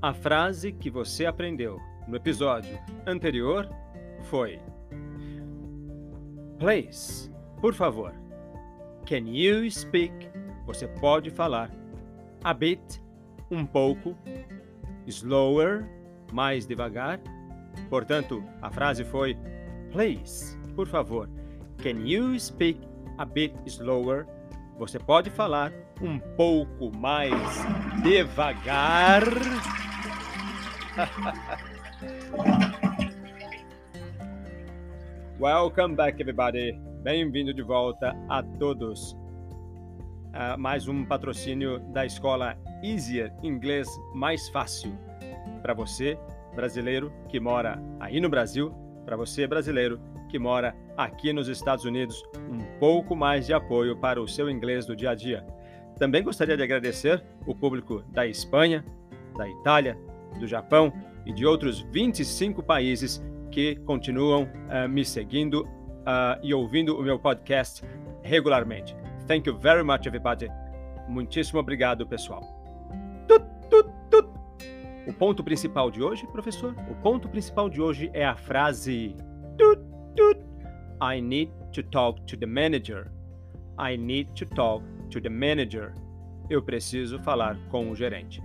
A frase que você aprendeu no episódio anterior foi: Please, por favor. Can you speak? Você pode falar. A bit, um pouco. Slower, mais devagar. Portanto, a frase foi: Please, por favor. Can you speak a bit slower? Você pode falar um pouco mais devagar. Welcome back, everybody. Bem-vindo de volta a todos. Uh, mais um patrocínio da escola Easier Inglês Mais Fácil. Para você, brasileiro que mora aí no Brasil, para você, brasileiro que mora aqui nos Estados Unidos, um pouco mais de apoio para o seu inglês do dia a dia. Também gostaria de agradecer o público da Espanha, da Itália, do Japão e de outros 25 países que continuam uh, me seguindo uh, e ouvindo o meu podcast regularmente. Thank you very much, everybody. Muitíssimo obrigado, pessoal. Tut, tut, tut. O ponto principal de hoje, professor? O ponto principal de hoje é a frase I need to talk to the manager. I need to talk to the manager. Eu preciso falar com o gerente.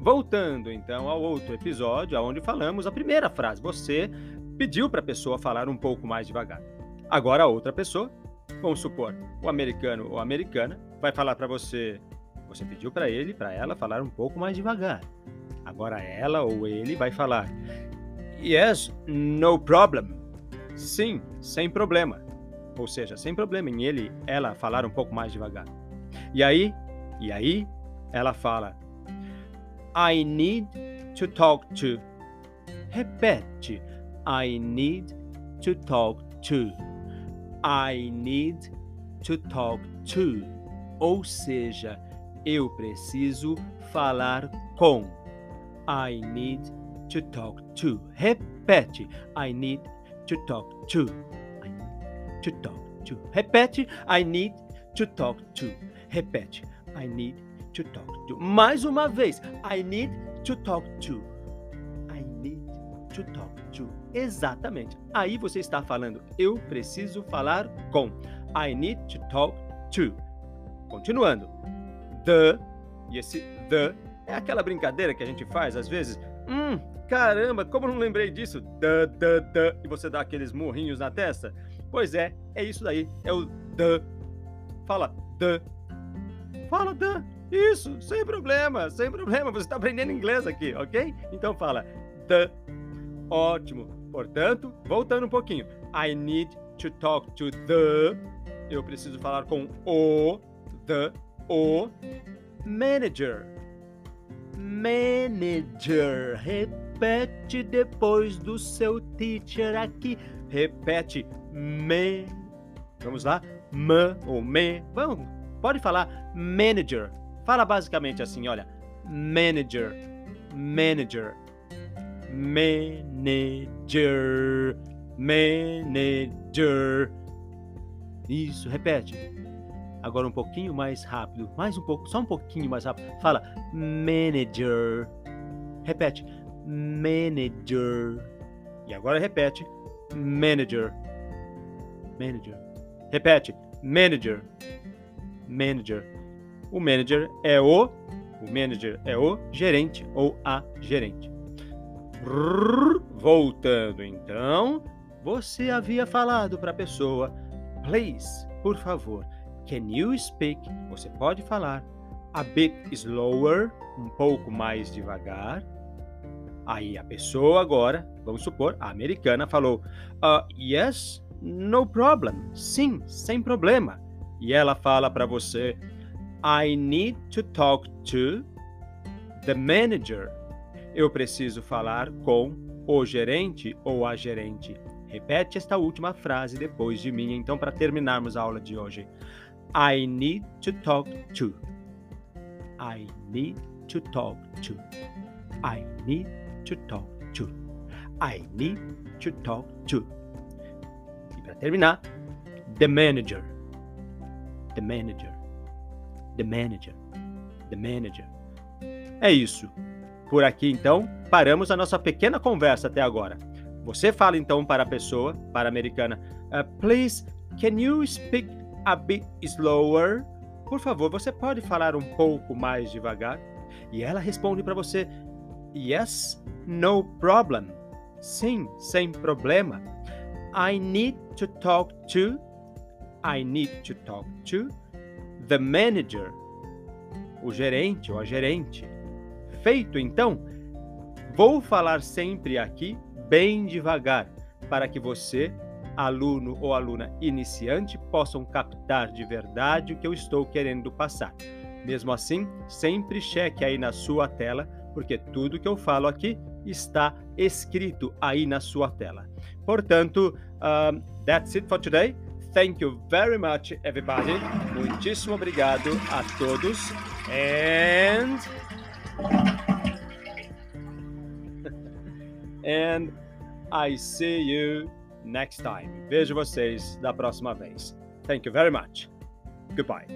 Voltando então ao outro episódio, onde falamos a primeira frase. Você pediu para a pessoa falar um pouco mais devagar. Agora a outra pessoa, vamos supor, o americano ou americana, vai falar para você. Você pediu para ele, para ela falar um pouco mais devagar. Agora ela ou ele vai falar: Yes, no problem. Sim, sem problema. Ou seja, sem problema em ele, ela falar um pouco mais devagar. E aí, e aí, ela fala: I need to talk to. Repete. I need to talk to. I need to talk to. Ou seja, eu preciso falar com. I need to talk to. Repete. I need to talk to. I need to talk to. Repete. I need to talk to. Repete. I need to talk to. Mais uma vez. I need to talk to. I need to talk to. Exatamente. Aí você está falando. Eu preciso falar com. I need to talk to. Continuando. The. E esse the é aquela brincadeira que a gente faz às vezes. Hum, caramba, como não lembrei disso? The, the, the. E você dá aqueles murrinhos na testa? Pois é, é isso daí. É o the. Fala the. Fala the. Isso, sem problema, sem problema. Você está aprendendo inglês aqui, ok? Então fala the. Ótimo. Portanto, voltando um pouquinho. I need to talk to the. Eu preciso falar com o. The. O. Manager. Manager. Repete depois do seu teacher aqui. Repete. Me. Vamos lá? Ma ou me. Vamos. Pode falar manager. Fala basicamente assim, olha, manager, manager, manager, manager. Isso, repete. Agora um pouquinho mais rápido, mais um pouco, só um pouquinho mais rápido. Fala manager. Repete, manager. E agora repete, manager, manager. Repete, manager, manager. O manager é o o manager é o gerente ou a gerente. Voltando então, você havia falado para a pessoa, please, por favor, can you speak? Você pode falar a bit slower, um pouco mais devagar. Aí a pessoa agora, vamos supor, a americana falou, uh, yes, no problem, sim, sem problema. E ela fala para você, I need to talk to the manager. Eu preciso falar com o gerente ou a gerente. Repete esta última frase depois de mim, então, para terminarmos a aula de hoje. I need to talk to. I need to talk to. I need to talk to. I need to talk to. E para terminar, the manager. The manager the manager, the manager. É isso. Por aqui, então, paramos a nossa pequena conversa até agora. Você fala então para a pessoa, para a americana, uh, please, can you speak a bit slower? Por favor, você pode falar um pouco mais devagar? E ela responde para você, yes, no problem. Sim, sem problema. I need to talk to, I need to talk to the manager, o gerente ou a gerente. Feito então, vou falar sempre aqui bem devagar para que você, aluno ou aluna iniciante, possam captar de verdade o que eu estou querendo passar. Mesmo assim, sempre cheque aí na sua tela, porque tudo que eu falo aqui está escrito aí na sua tela. Portanto, um, that's it for today. Thank you very much, everybody. Muitíssimo obrigado a todos. And. and I see you next time. Vejo vocês da próxima vez. Thank you very much. Goodbye.